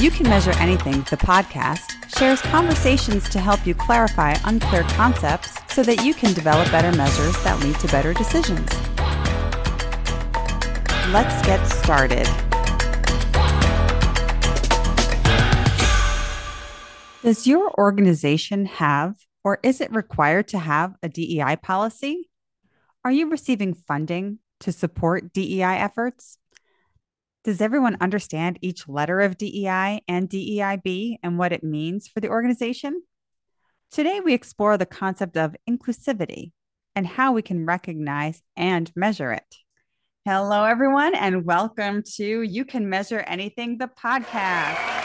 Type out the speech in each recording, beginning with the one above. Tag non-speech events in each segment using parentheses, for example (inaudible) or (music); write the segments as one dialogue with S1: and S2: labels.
S1: You Can Measure Anything, the podcast, shares conversations to help you clarify unclear concepts so that you can develop better measures that lead to better decisions. Let's get started. Does your organization have, or is it required to have, a DEI policy? Are you receiving funding to support DEI efforts? Does everyone understand each letter of DEI and DEIB and what it means for the organization? Today, we explore the concept of inclusivity and how we can recognize and measure it. Hello, everyone, and welcome to You Can Measure Anything, the podcast.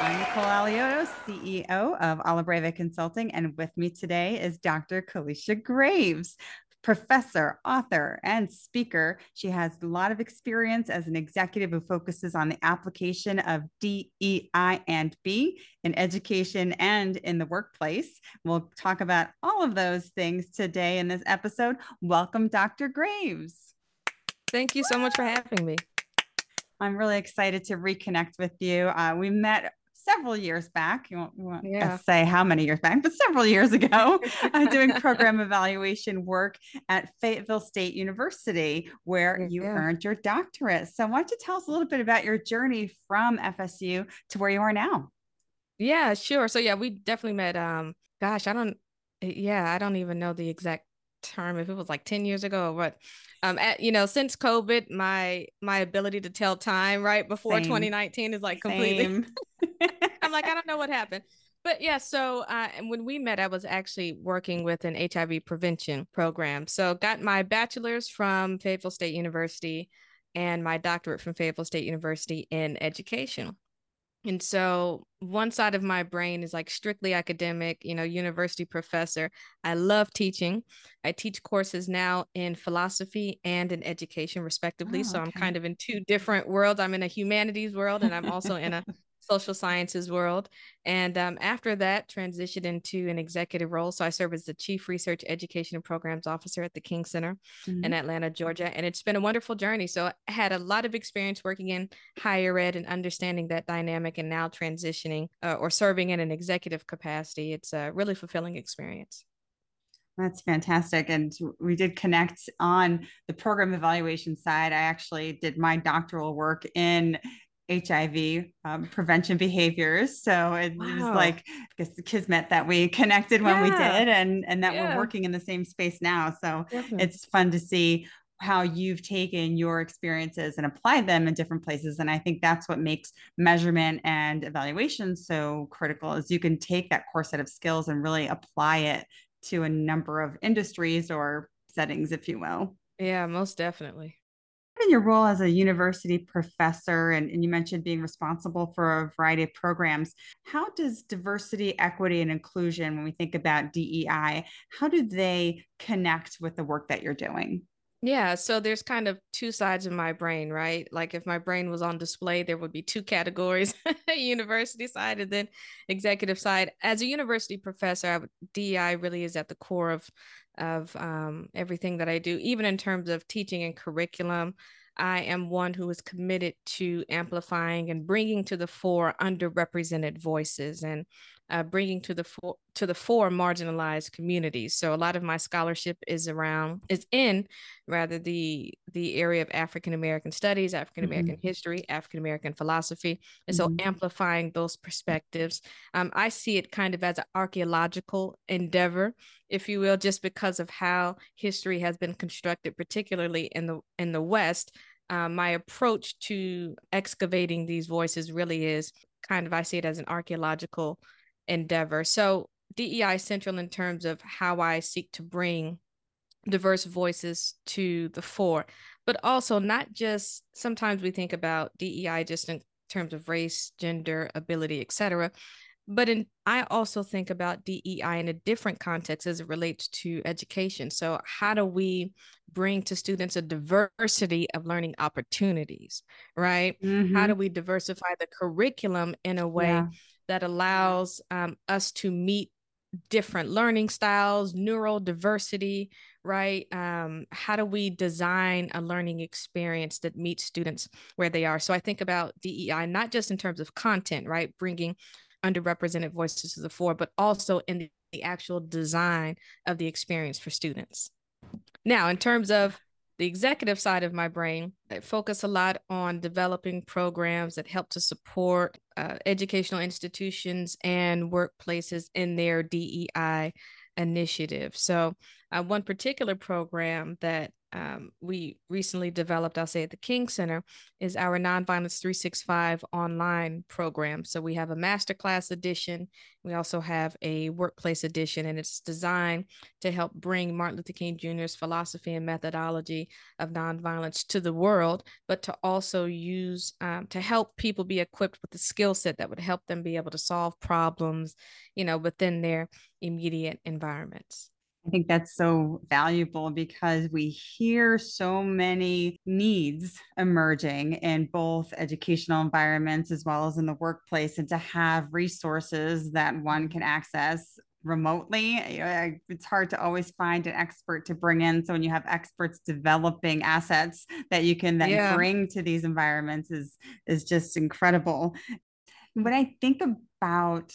S1: I'm Nicole Alioto, CEO of Alla Breve Consulting, and with me today is Dr. Kelisha Graves, professor, author, and speaker. She has a lot of experience as an executive who focuses on the application of DEI and B in education and in the workplace. We'll talk about all of those things today in this episode. Welcome, Dr. Graves.
S2: Thank you so much for having me.
S1: I'm really excited to reconnect with you. Uh, we met several years back. You won't, you won't yeah. say how many years back, but several years ago, (laughs) uh, doing program evaluation work at Fayetteville State University, where you yeah. earned your doctorate. So, why don't you tell us a little bit about your journey from FSU to where you are now?
S2: Yeah, sure. So, yeah, we definitely met. Um, gosh, I don't. Yeah, I don't even know the exact term if it was like 10 years ago but um at, you know since covid my my ability to tell time right before Same. 2019 is like completely (laughs) (laughs) i'm like i don't know what happened but yeah so uh, and when we met i was actually working with an hiv prevention program so got my bachelor's from fayetteville state university and my doctorate from fayetteville state university in education and so one side of my brain is like strictly academic, you know, university professor. I love teaching. I teach courses now in philosophy and in education, respectively. Oh, okay. So I'm kind of in two different worlds. I'm in a humanities world and I'm also in a (laughs) social sciences world. And um, after that, transitioned into an executive role. So I serve as the Chief Research Education and Programs Officer at the King Center mm-hmm. in Atlanta, Georgia. And it's been a wonderful journey. So I had a lot of experience working in higher ed and understanding that dynamic and now transitioning uh, or serving in an executive capacity. It's a really fulfilling experience.
S1: That's fantastic. And we did connect on the program evaluation side. I actually did my doctoral work in HIV um, prevention behaviors. So it, wow. was like, I guess the kismet that we connected when yeah. we did and, and that yeah. we're working in the same space now. So Definitely. it's fun to see how you've taken your experiences and applied them in different places. And I think that's what makes measurement and evaluation so critical is you can take that core set of skills and really apply it to a number of industries or settings, if you will.
S2: Yeah, most definitely
S1: in your role as a university professor, and, and, you mentioned being responsible for a variety of programs, how does diversity, equity, and inclusion, when we think about DEI, how do they connect with the work that you're doing?
S2: Yeah, so there's kind of two sides of my brain, right? Like if my brain was on display, there would be two categories, (laughs) university side and then executive side. As a university professor, I DEI really is at the core of of um, everything that I do, even in terms of teaching and curriculum. I am one who is committed to amplifying and bringing to the fore underrepresented voices and uh, bringing to the fore to the fore marginalized communities. So a lot of my scholarship is around is in rather the the area of African American studies, African American mm-hmm. history, African American philosophy, and mm-hmm. so amplifying those perspectives. Um, I see it kind of as an archaeological endeavor, if you will, just because of how history has been constructed, particularly in the in the West. Um, my approach to excavating these voices really is kind of I see it as an archaeological endeavor. So DEI central in terms of how I seek to bring diverse voices to the fore, but also not just sometimes we think about DEI just in terms of race, gender, ability, etc. But in, I also think about DEI in a different context as it relates to education. So, how do we bring to students a diversity of learning opportunities, right? Mm-hmm. How do we diversify the curriculum in a way yeah that allows um, us to meet different learning styles, neural diversity, right? Um, how do we design a learning experience that meets students where they are? So I think about DEI not just in terms of content, right? Bringing underrepresented voices to the fore, but also in the, the actual design of the experience for students. Now, in terms of the executive side of my brain, I focus a lot on developing programs that help to support uh, educational institutions and workplaces in their DEI initiative. So, uh, one particular program that um, we recently developed, I'll say at the King Center, is our Nonviolence 365 online program. So we have a masterclass edition. We also have a workplace edition, and it's designed to help bring Martin Luther King Jr.'s philosophy and methodology of nonviolence to the world, but to also use um, to help people be equipped with the skill set that would help them be able to solve problems, you know, within their immediate environments.
S1: I think that's so valuable because we hear so many needs emerging in both educational environments as well as in the workplace, and to have resources that one can access remotely it's hard to always find an expert to bring in so when you have experts developing assets that you can then yeah. bring to these environments is is just incredible when i think about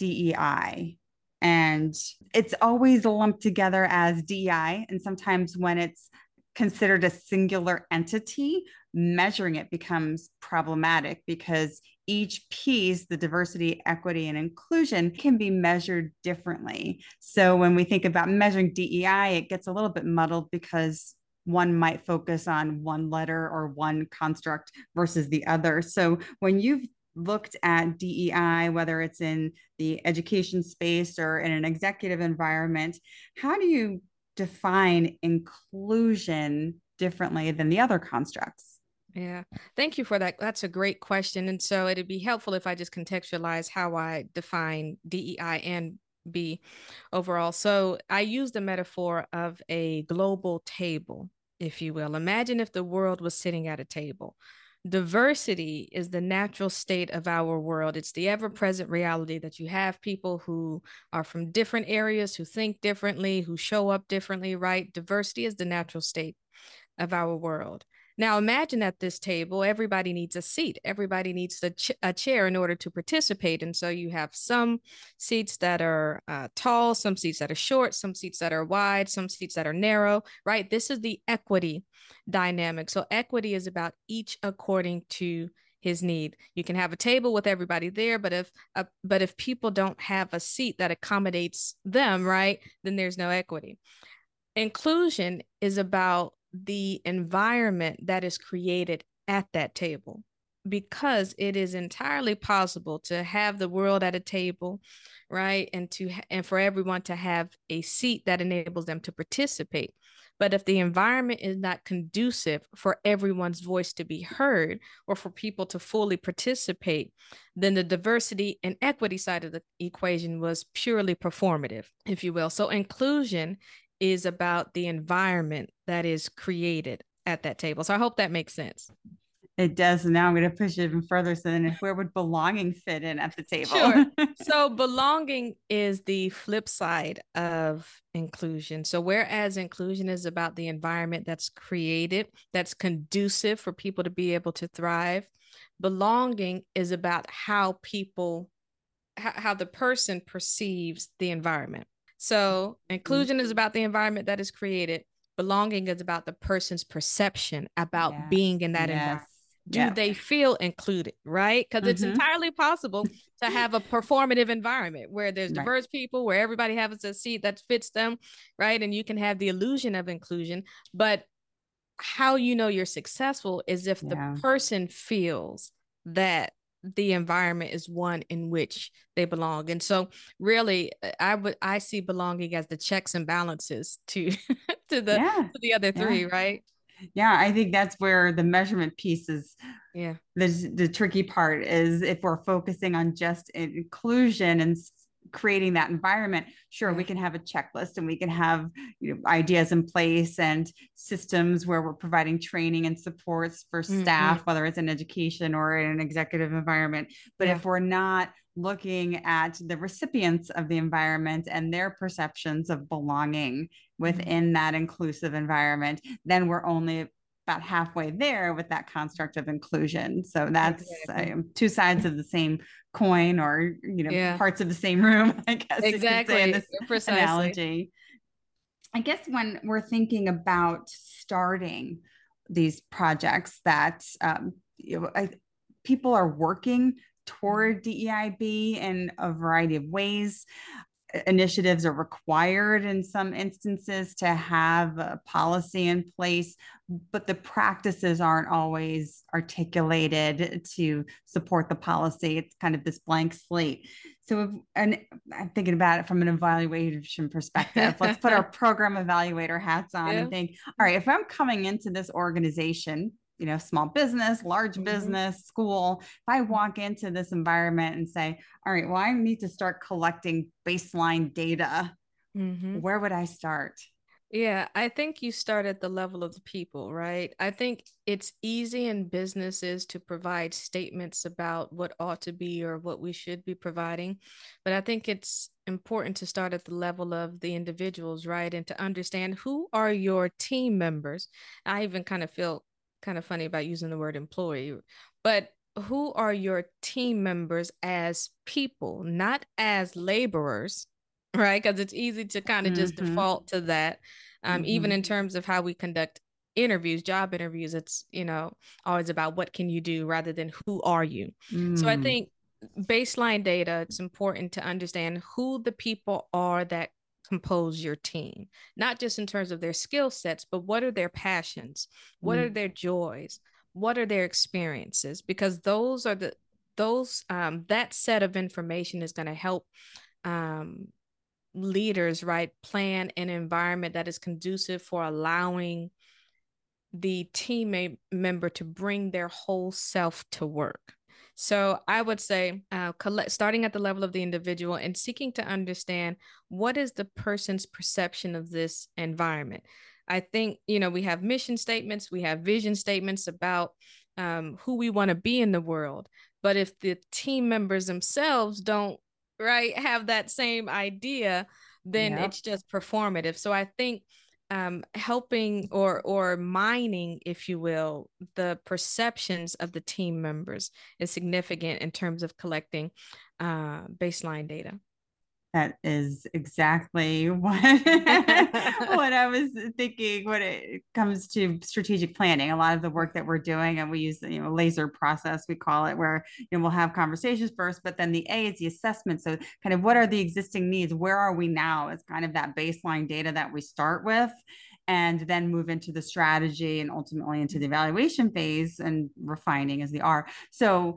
S1: dei and it's always lumped together as DEI. And sometimes when it's considered a singular entity, measuring it becomes problematic because each piece, the diversity, equity, and inclusion, can be measured differently. So when we think about measuring DEI, it gets a little bit muddled because one might focus on one letter or one construct versus the other. So when you've looked at DEI, whether it's in the education space or in an executive environment, how do you define inclusion differently than the other constructs?
S2: Yeah, thank you for that. That's a great question. And so it'd be helpful if I just contextualize how I define DEI and B overall. So I use the metaphor of a global table, if you will. Imagine if the world was sitting at a table diversity is the natural state of our world. It's the ever present reality that you have people who are from different areas, who think differently, who show up differently, right? Diversity is the natural state of our world. Now, imagine at this table, everybody needs a seat. Everybody needs a, ch- a chair in order to participate. And so you have some seats that are uh, tall, some seats that are short, some seats that are wide, some seats that are narrow, right? This is the equity dynamic. So, equity is about each according to his need. You can have a table with everybody there, but if uh, but if people don't have a seat that accommodates them, right, then there's no equity. Inclusion is about the environment that is created at that table because it is entirely possible to have the world at a table right and to and for everyone to have a seat that enables them to participate. But if the environment is not conducive for everyone's voice to be heard or for people to fully participate then the diversity and equity side of the equation was purely performative if you will. So inclusion is about the environment that is created at that table. So I hope that makes sense.
S1: It does. And now I'm going to push it even further. So then, where would belonging fit in at the table?
S2: Sure. (laughs) so, belonging is the flip side of inclusion. So, whereas inclusion is about the environment that's created, that's conducive for people to be able to thrive, belonging is about how people, how, how the person perceives the environment. So inclusion mm-hmm. is about the environment that is created. Belonging is about the person's perception about yeah. being in that yes. environment. Do yeah. they feel included? Right? Because mm-hmm. it's entirely possible to (laughs) have a performative environment where there's diverse right. people, where everybody has a seat that fits them, right? And you can have the illusion of inclusion. But how you know you're successful is if yeah. the person feels that the environment is one in which they belong and so really uh, i would i see belonging as the checks and balances to (laughs) to the yeah. to the other three
S1: yeah.
S2: right
S1: yeah i think that's where the measurement piece is
S2: yeah
S1: the, the tricky part is if we're focusing on just inclusion and creating that environment sure we can have a checklist and we can have you know ideas in place and systems where we're providing training and supports for staff mm-hmm. whether it's in education or in an executive environment but yeah. if we're not looking at the recipients of the environment and their perceptions of belonging mm-hmm. within mm-hmm. that inclusive environment then we're only about halfway there with that construct of inclusion. So that's exactly. uh, two sides of the same coin, or you know, yeah. parts of the same room. (laughs) I guess
S2: exactly in this Precisely. analogy.
S1: I guess when we're thinking about starting these projects that um, you know, I, people are working toward DEIB in a variety of ways initiatives are required in some instances to have a policy in place, but the practices aren't always articulated to support the policy. It's kind of this blank slate. So, and I'm thinking about it from an evaluation perspective. Let's put our (laughs) program evaluator hats on yeah. and think, all right, if I'm coming into this organization, you know, small business, large mm-hmm. business, school, if I walk into this environment and say, all right, well, I need to start collecting baseline data, mm-hmm. where would I start?
S2: Yeah, I think you start at the level of the people, right? I think it's easy in businesses to provide statements about what ought to be or what we should be providing. But I think it's important to start at the level of the individuals, right? And to understand who are your team members. I even kind of feel kind of funny about using the word employee, but who are your team members as people, not as laborers, (laughs) right? Because it's easy to kind of mm-hmm. just default to that. Um, mm-hmm. Even in terms of how we conduct interviews, job interviews, it's, you know, always about what can you do rather than who are you. Mm. So I mm. think baseline data, it's important to understand who the people are that compose your team, not just in terms of their skill sets, but what are their passions? What mm. are their joys? What are their experiences? Because those are the those um, that set of information is going to help um, leaders right plan an environment that is conducive for allowing the team member to bring their whole self to work so I would say, uh, collect, starting at the level of the individual and seeking to understand what is the person's perception of this environment. I think, you know, we have mission statements, we have vision statements about um, who we want to be in the world. But if the team members themselves don't, right, have that same idea, then yep. it's just performative. So I think um, helping or or mining, if you will, the perceptions of the team members is significant in terms of collecting uh, baseline data.
S1: That is exactly (laughs) what (laughs) what I was thinking when it comes to strategic planning. A lot of the work that we're doing, and we use you know laser process we call it, where you know we'll have conversations first, but then the A is the assessment. So kind of what are the existing needs? Where are we now? Is kind of that baseline data that we start with, and then move into the strategy and ultimately into the evaluation phase and refining as the R. So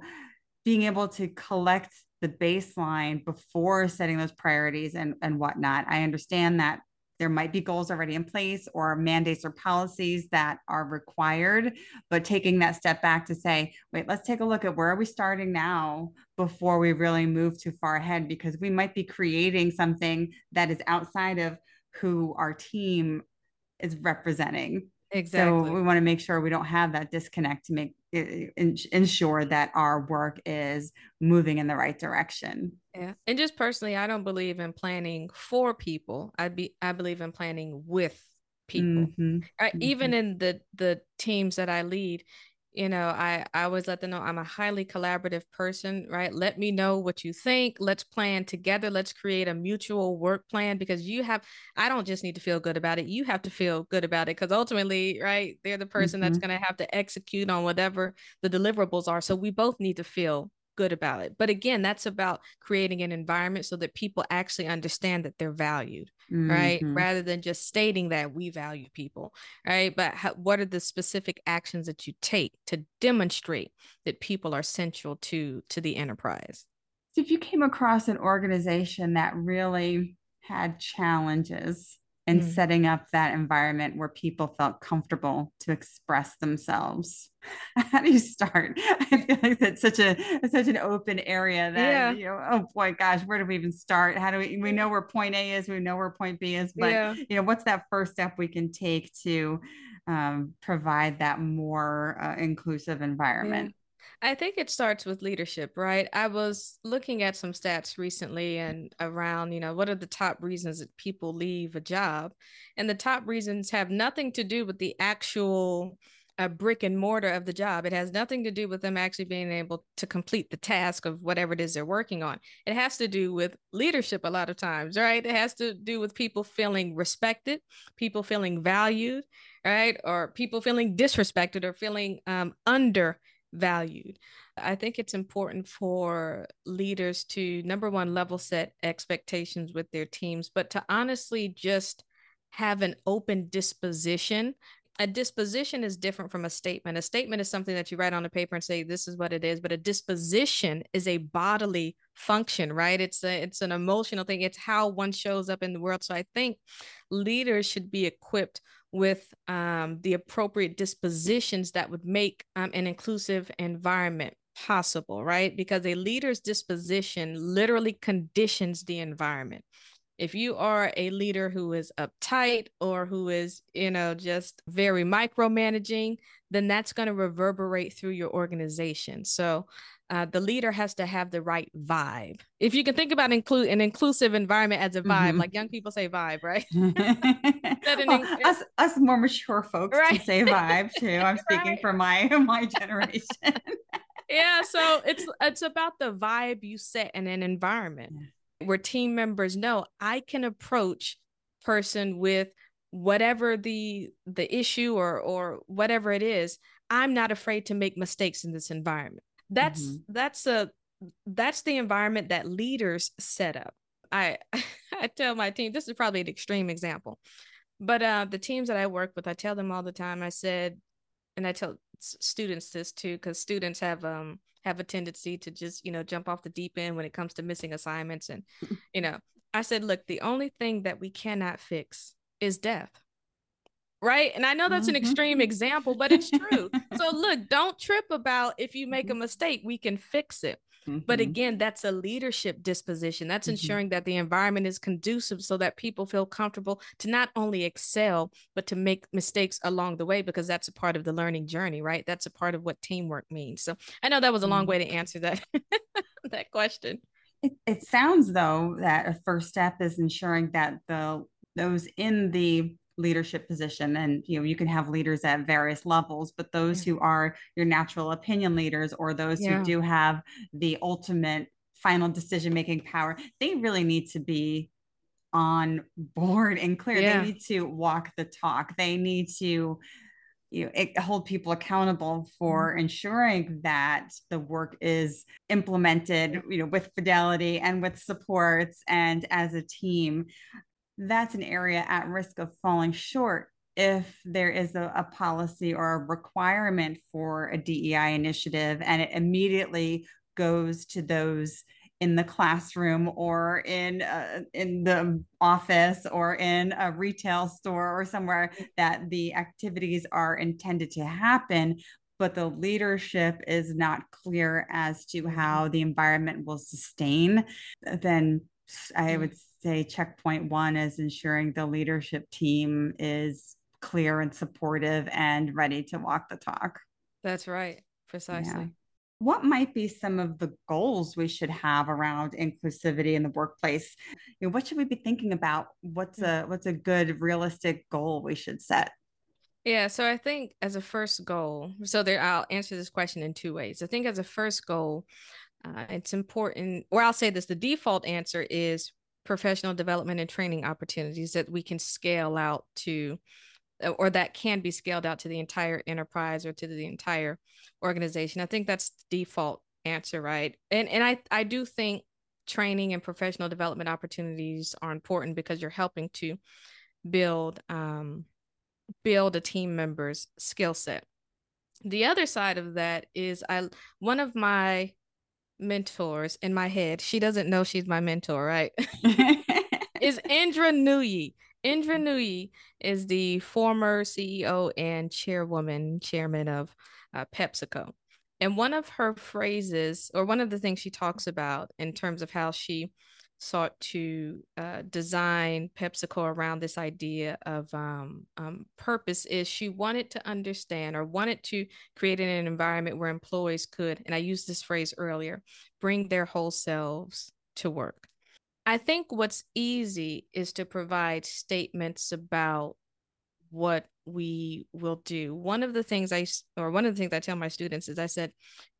S1: being able to collect the baseline before setting those priorities and, and whatnot. I understand that there might be goals already in place or mandates or policies that are required, but taking that step back to say, wait, let's take a look at where are we starting now before we really move too far ahead, because we might be creating something that is outside of who our team is representing. Exactly. So we want to make sure we don't have that disconnect to make ensure that our work is moving in the right direction.
S2: Yeah. And just personally, I don't believe in planning for people. I be I believe in planning with people. Mm-hmm. I, mm-hmm. Even in the the teams that I lead, you know i i always let them know i'm a highly collaborative person right? Let me know what you think. Let's plan together. Let's create a mutual work plan because you have i don't just need to feel good about it. You have to feel good about it because ultimately right they're the person mm-hmm. that's going to have to execute on whatever the deliverables are. So we both need to feel good about it. But again, that's about creating an environment so that people actually understand that they're valued, mm-hmm. right? Rather than just stating that we value people, right? But how, what are the specific actions that you take to demonstrate that people are central to to the enterprise?
S1: So if you came across an organization that really had challenges and mm. setting up that environment where people felt comfortable to express themselves. (laughs) How do you start? (laughs) I feel like that's such a such an open area that yeah. you know, oh boy, gosh, where do we even start? How do we we know where point A is, we know where point B is, but yeah. you know, what's that first step we can take to um, provide that more uh, inclusive environment?
S2: Yeah. I think it starts with leadership, right? I was looking at some stats recently and around, you know, what are the top reasons that people leave a job? And the top reasons have nothing to do with the actual uh, brick and mortar of the job. It has nothing to do with them actually being able to complete the task of whatever it is they're working on. It has to do with leadership a lot of times, right? It has to do with people feeling respected, people feeling valued, right? Or people feeling disrespected or feeling um, under valued. I think it's important for leaders to, number one, level set expectations with their teams, but to honestly just have an open disposition. A disposition is different from a statement. A statement is something that you write on a paper and say this is what it is, but a disposition is a bodily function, right? It's a it's an emotional thing. It's how one shows up in the world. So I think leaders should be equipped with um, the appropriate dispositions that would make um, an inclusive environment possible, right? Because a leader's disposition literally conditions the environment. If you are a leader who is uptight or who is, you know, just very micromanaging, then that's going to reverberate through your organization. So uh, the leader has to have the right vibe. If you can think about include an inclusive environment as a vibe, mm-hmm. like young people say vibe, right? (laughs)
S1: well, us, us more mature folks right. can say vibe too. (laughs) I'm speaking right. for my (laughs) my generation.
S2: yeah, so it's it's about the vibe you set in an environment yeah. Where team members know I can approach person with whatever the the issue or or whatever it is. I'm not afraid to make mistakes in this environment that's mm-hmm. that's a that's the environment that leaders set up i (laughs) i tell my team this is probably an extreme example but uh the teams that i work with i tell them all the time i said and i tell students this too because students have um have a tendency to just you know jump off the deep end when it comes to missing assignments and (laughs) you know i said look the only thing that we cannot fix is death right? And I know that's an mm-hmm. extreme example, but it's true. (laughs) so look, don't trip about if you make a mm-hmm. mistake, we can fix it. Mm-hmm. But again, that's a leadership disposition. That's mm-hmm. ensuring that the environment is conducive so that people feel comfortable to not only excel, but to make mistakes along the way, because that's a part of the learning journey, right? That's a part of what teamwork means. So I know that was a long mm-hmm. way to answer that (laughs) that question.
S1: It, it sounds though that a first step is ensuring that the those in the leadership position and you know you can have leaders at various levels but those who are your natural opinion leaders or those yeah. who do have the ultimate final decision making power they really need to be on board and clear yeah. they need to walk the talk they need to you know, hold people accountable for mm-hmm. ensuring that the work is implemented you know with fidelity and with supports and as a team that's an area at risk of falling short if there is a, a, policy or a requirement for a DEI initiative and it immediately goes to those in the classroom or in uh, in the office or in a retail store or somewhere that the activities are intended to happen but the leadership is not clear as to how the environment will sustain then I mm. would say checkpoint one is ensuring the leadership team is clear and supportive and ready to walk the talk.
S2: That's right. Precisely. Yeah.
S1: What might be some of the goals we should have around inclusivity in the workplace? You know, what should we be thinking about? What's mm. a what's a good realistic goal we should set?
S2: Yeah, so I think as a first goal, so there I'll answer this question in two ways. I think as a first goal, uh, it's important, or I'll say this the default answer is professional development and training opportunities that we can scale out to, uh, or that can be scaled out to the entire enterprise or to the entire organization. I think that's the default answer, right? And and I I do think training and professional development opportunities are important because you're helping to build um, build a team member's skill set. The other side of that is I one of my mentors in my head. She doesn't know she's my mentor, right? (laughs) (laughs) is Indra Nooyi. Indra Nooyi is the former CEO and chairwoman, chairman of uh, PepsiCo. And one of her phrases, or one of the things she talks about in terms of how she sought to uh, design PepsiCo around this idea of um, um, purpose is she wanted to understand or wanted to create an environment where employees could, and I used this phrase earlier, bring their whole selves to work. I think what's easy is to provide statements about what we will do. One of the things I, or one of the things I tell my students is I said,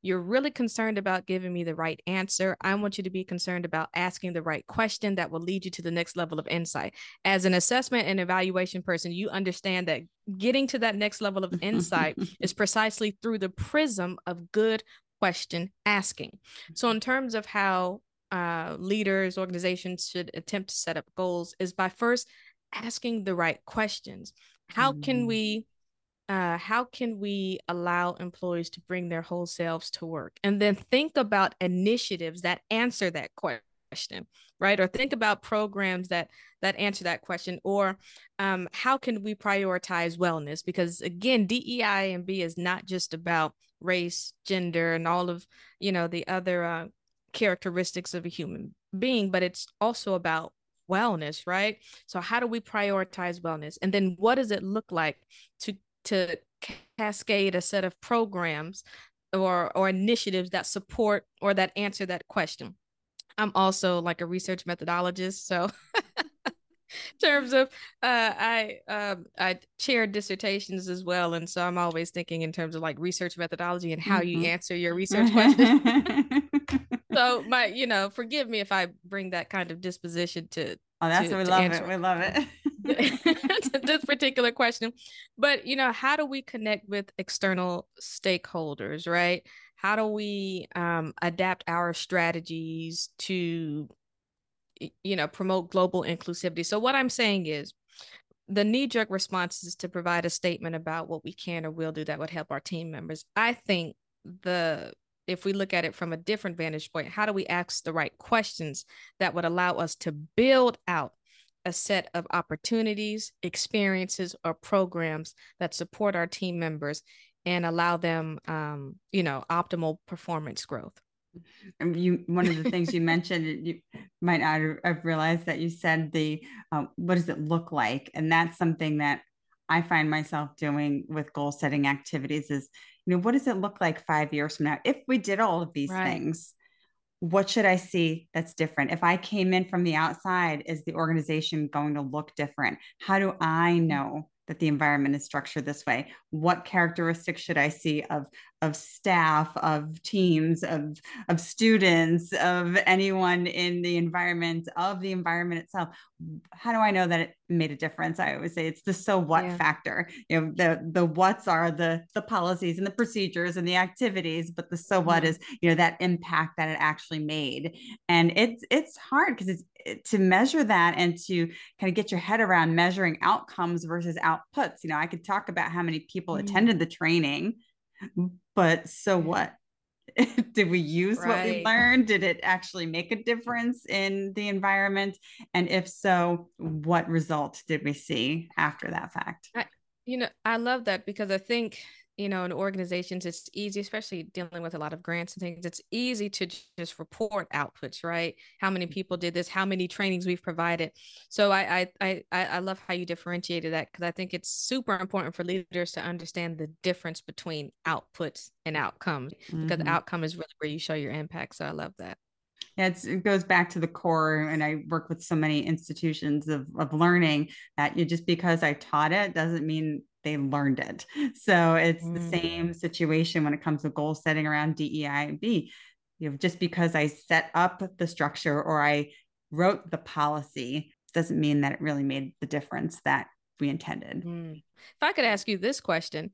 S2: you're really concerned about giving me the right answer. I want you to be concerned about asking the right question that will lead you to the next level of insight. As an assessment and evaluation person, you understand that getting to that next level of insight (laughs) is precisely through the prism of good question asking. So, in terms of how uh, leaders, organizations should attempt to set up goals, is by first asking the right questions how can mm. we uh, how can we allow employees to bring their whole selves to work? And then think about initiatives that answer that question right? Or think about programs that that answer that question. Or um, how can we prioritize wellness? Because again dei and b is not just about race gender and all of you know the other uh, characteristics of a human being but it's also about wellness, right? So how do we prioritize wellness? And then what does it look like to to cascade a set of programs or or initiatives that support or that answer that question? I'm also like a research methodologist, so (laughs) (laughs) terms of uh, I um, I chair dissertations as well, and so I'm always thinking in terms of like research methodology and how mm-hmm. you answer your research question. (laughs) (laughs) so my, you know, forgive me if I bring that kind of disposition to.
S1: Oh, that's to, what we love answer. it. We love
S2: it. this particular question, but you know, how do we connect with external stakeholders, right? How do we um, adapt our strategies to, you know, promote global inclusivity? So what I'm saying is, the knee jerk response is to provide a statement about what we can or will do that would help our team members. I think the if we look at it from a different vantage point, how do we ask the right questions that would allow us to build out a set of opportunities, experiences, or programs that support our team members and allow them, um, you know, optimal performance growth?
S1: And (laughs) you, one of the things you mentioned, you might not have realized that you said the, uh, what does it look like? And that's something that I find myself doing with goal setting activities is you know, what does it look like five years from now? If we did all of these right. things, what should I see that's different? If I came in from the outside, is the organization going to look different? How do I mm. know that the environment is structured this way? What characteristics should I see of of staff, of teams, of of students, of anyone in the environment, of the environment itself? How do I know that it made a difference? I always say it's the so what yeah. factor. You know, the the what's are the the policies and the procedures and the activities, but the so what mm-hmm. is you know that impact that it actually made. And it's it's hard because it's to measure that and to kind of get your head around measuring outcomes versus outputs. You know, I could talk about how many people mm-hmm. attended the training, but so what? (laughs) did we use right. what we learned? Did it actually make a difference in the environment? And if so, what result did we see after that fact?
S2: I, you know, I love that because I think you know, in organizations, it's easy, especially dealing with a lot of grants and things. It's easy to just report outputs, right? How many people did this? How many trainings we've provided? So I I I, I love how you differentiated that because I think it's super important for leaders to understand the difference between outputs and outcomes mm-hmm. because outcome is really where you show your impact. So I love that.
S1: Yeah, it goes back to the core, and I work with so many institutions of, of learning that you just because I taught it doesn't mean they learned it. So it's mm. the same situation when it comes to goal setting around DEI B. You know, just because I set up the structure or I wrote the policy doesn't mean that it really made the difference that we intended. Mm.
S2: If I could ask you this question,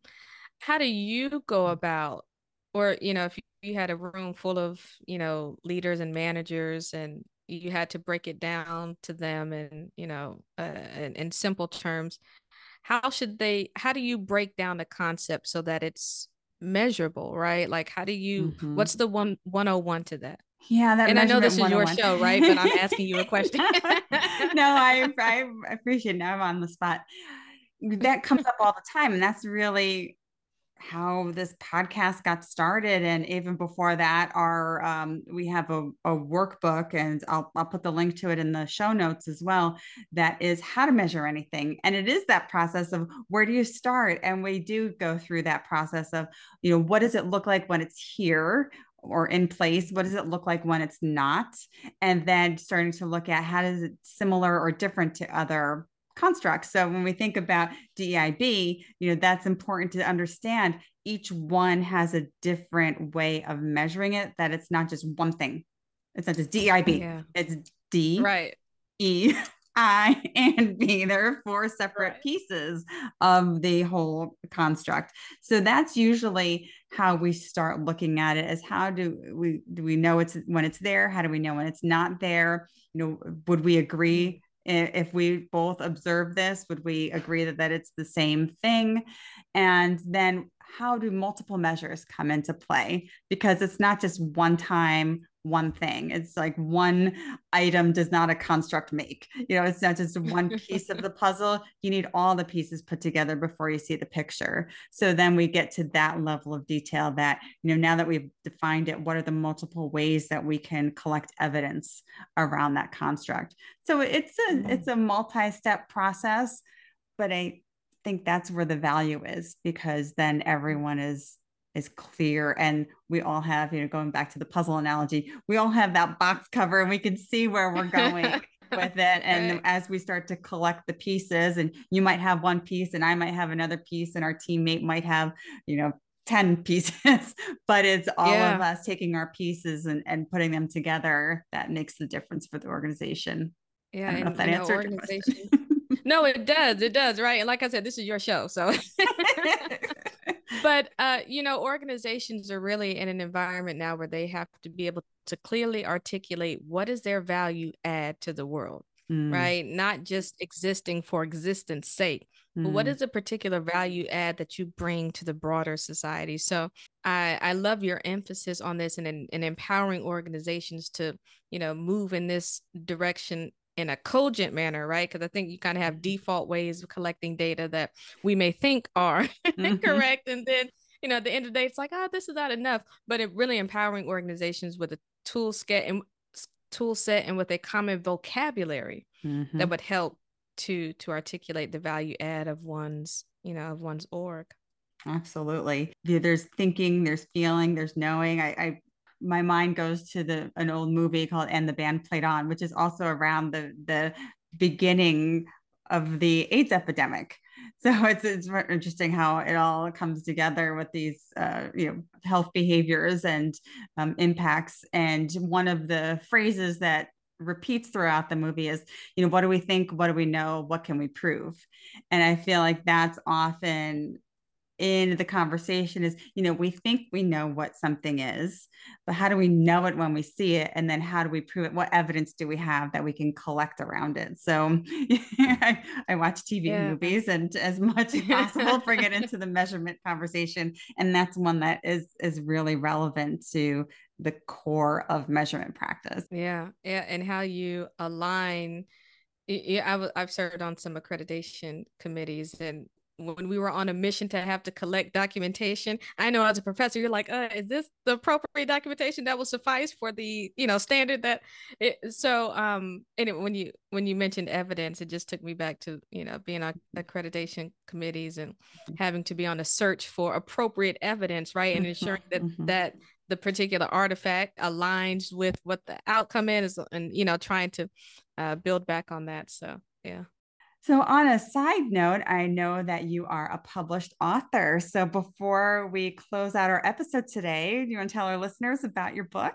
S2: how do you go about or you know if you had a room full of you know leaders and managers and you had to break it down to them and you know uh, in, in simple terms how should they how do you break down the concept so that it's measurable right like how do you mm-hmm. what's the one 101 to that
S1: Yeah, that
S2: and I know this is your show, right? But I'm asking you a (laughs) question. (laughs) no,
S1: I, I appreciate it. Now I'm on the spot. That comes up all the time. And that's really how this podcast got started and even before that our um, we have a, a, workbook and I'll, I'll put the link to it in the show notes as well that is how to measure anything. And it is that process of where do you start? And we do go through that process of you know what does it look like when it's here or in place? What does it look like when it's not? And then starting to look at how does it similar or different to other constructs. So when we think about DEIB, you know, that's important to understand each one has a different way of measuring it, that it's not just one thing. It's not just DEIB. Yeah. It's D
S2: right.
S1: E (laughs) I and B. There are four separate right. pieces of the whole construct. So that's usually how we start looking at it is how do we do we know it's when it's there? How do we know when it's not there? You know, would we agree if we both observe this would we agree that, that it's the same thing? And then how do multiple measures come into play? Because it's not just one time one thing. It's like one item does not a construct make. You know, it's not just one piece of (laughs) the puzzle. You need all the pieces put together before you see the picture. So then we get to that level of detail that, you know, now that we've defined it, what are the multiple ways that we can collect evidence around that construct? So it's a mm-hmm. it's a multi-step process, but I think that's where the value is because then everyone is is clear and we all have you know going back to the puzzle analogy we all have that box cover and we can see where we're going (laughs) with it. And right. as we start to collect the pieces and you might have one piece and i might have another piece and our teammate might have you know 10 (laughs) pieces but it's all yeah. of us taking our pieces and, and putting them together that makes the difference for the organization.
S2: Yeah I don't know if that answered organization. No it does it does right? And like i said this is your show so (laughs) but uh, you know, organizations are really in an environment now where they have to be able to clearly articulate what is their value add to the world, mm. right? Not just existing for existence sake. Mm. But what mm. a particular value add that you bring to the broader society? So I, I love your emphasis on this and in, in empowering organizations to, you know, move in this direction in a cogent manner, right? Because I think you kind of have mm-hmm. default ways of collecting data that we may think are (laughs) mm-hmm. correct. And then, you know, at the end of the day, it's like, oh, this is not enough. But it really empowering organizations with a tool set and tool set and with a common vocabulary mm-hmm. that would help to to articulate the value add of one's, you know, of one's org.
S1: Absolutely. There's thinking, there's feeling, there's knowing. I, I my mind goes to the an old movie called And the Band Played On, which is also around the the beginning of the AIDS epidemic. So (laughs) it's it's interesting how it all comes together with these uh, you know health behaviors and um, impacts. And one of the phrases that repeats throughout the movie is you know what do we think what do we know what can we prove and i feel like that's often in the conversation is you know we think we know what something is but how do we know it when we see it? And then how do we prove it? What evidence do we have that we can collect around it? So (laughs) I, I, watch tv yeah. movies and as much as possible bring it into the measurement conversation and that's one that is is really relevant to the core of measurement practice.
S2: Yeah yeah and how you align yeah, I w- I've served on some accreditation committees, and when we were on a mission to have to collect documentation i know as a professor you're like uh, is this the appropriate documentation that will suffice for the you know standard that it, so um and it, when you when you mentioned evidence it just took me back to you know being on accreditation committees and having to be on a search for appropriate evidence right and ensuring that mm-hmm. that the particular artifact aligns with what the outcome is and you know trying to uh, build back on that so yeah
S1: so, on a side note, I know that you are a published author. So, before we close out our episode today, do you want to tell our listeners about your book?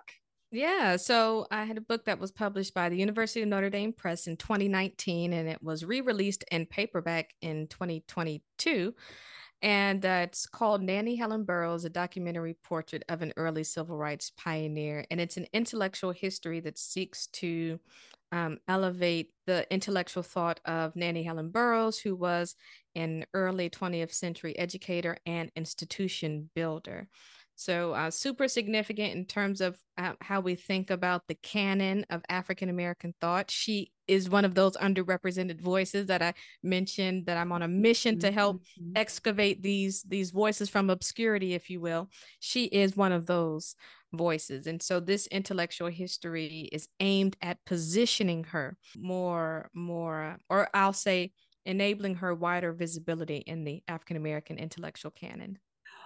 S2: Yeah, so I had a book that was published by the University of Notre Dame Press in 2019, and it was re released in paperback in 2022. And uh, it's called Nannie Helen Burroughs, a documentary portrait of an early civil rights pioneer. And it's an intellectual history that seeks to um, elevate the intellectual thought of Nannie Helen Burroughs, who was an early 20th century educator and institution builder. So, uh, super significant in terms of uh, how we think about the canon of African American thought. She is one of those underrepresented voices that I mentioned that I'm on a mission to help mm-hmm. excavate these these voices from obscurity, if you will. She is one of those voices. And so this intellectual history is aimed at positioning her more, more, or I'll say, enabling her wider visibility in the African American intellectual canon.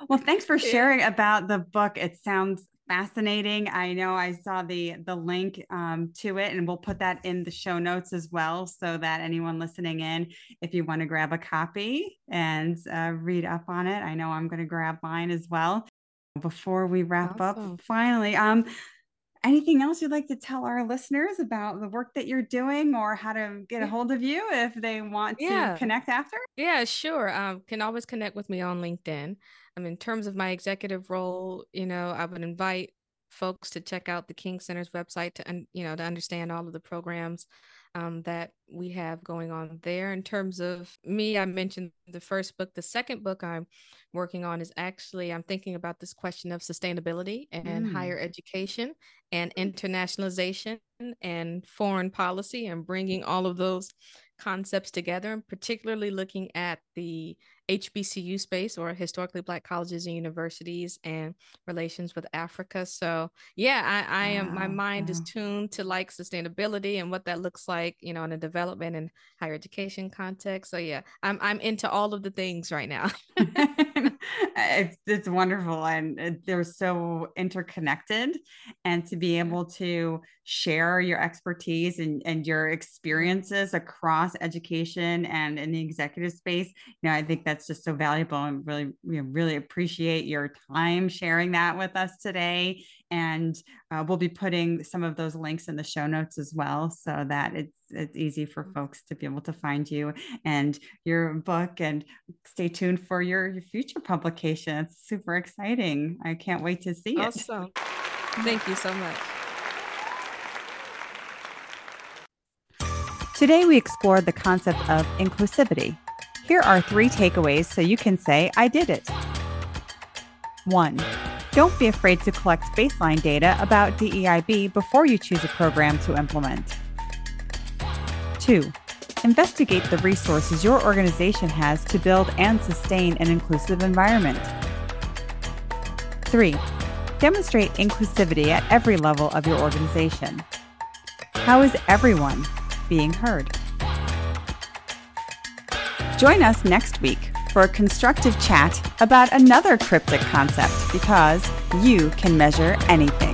S1: Well, thanks for sharing about the book. It sounds fascinating. I know I saw the the link um, to it, and we'll put that in the show notes as well, so that anyone listening in, if you want to grab a copy and uh, read up on it, I know I'm going to grab mine as well. Before we wrap awesome. up, finally, um, anything else you'd like to tell our listeners about the work that you're doing or how to get a hold of you if they want yeah. to connect after?
S2: Yeah, sure. Um, can always connect with me on LinkedIn. Um, in terms of my executive role, you know, I would invite folks to check out the King Center's website to, you know, to understand all of the programs um, that we have going on there. In terms of me, I mentioned the first book. The second book I'm working on is actually, I'm thinking about this question of sustainability and mm. higher education and internationalization and foreign policy and bringing all of those concepts together and particularly looking at the HBCU space or historically black colleges and universities and relations with Africa. So yeah, I, I am my mind is tuned to like sustainability and what that looks like, you know, in a development and higher education context. So yeah, I'm I'm into all of the things right now. (laughs) (laughs) (laughs)
S1: Uh, it's it's wonderful and uh, they're so interconnected and to be able to share your expertise and, and your experiences across education and in the executive space, you know, I think that's that's just so valuable and really we really appreciate your time sharing that with us today and uh, we'll be putting some of those links in the show notes as well so that it's it's easy for folks to be able to find you and your book and stay tuned for your, your future publication it's super exciting i can't wait to see
S2: awesome. it awesome thank you so much
S1: Today, we explored the concept of inclusivity here are three takeaways so you can say, I did it. 1. Don't be afraid to collect baseline data about DEIB before you choose a program to implement. 2. Investigate the resources your organization has to build and sustain an inclusive environment. 3. Demonstrate inclusivity at every level of your organization. How is everyone being heard? Join us next week for a constructive chat about another cryptic concept because you can measure anything.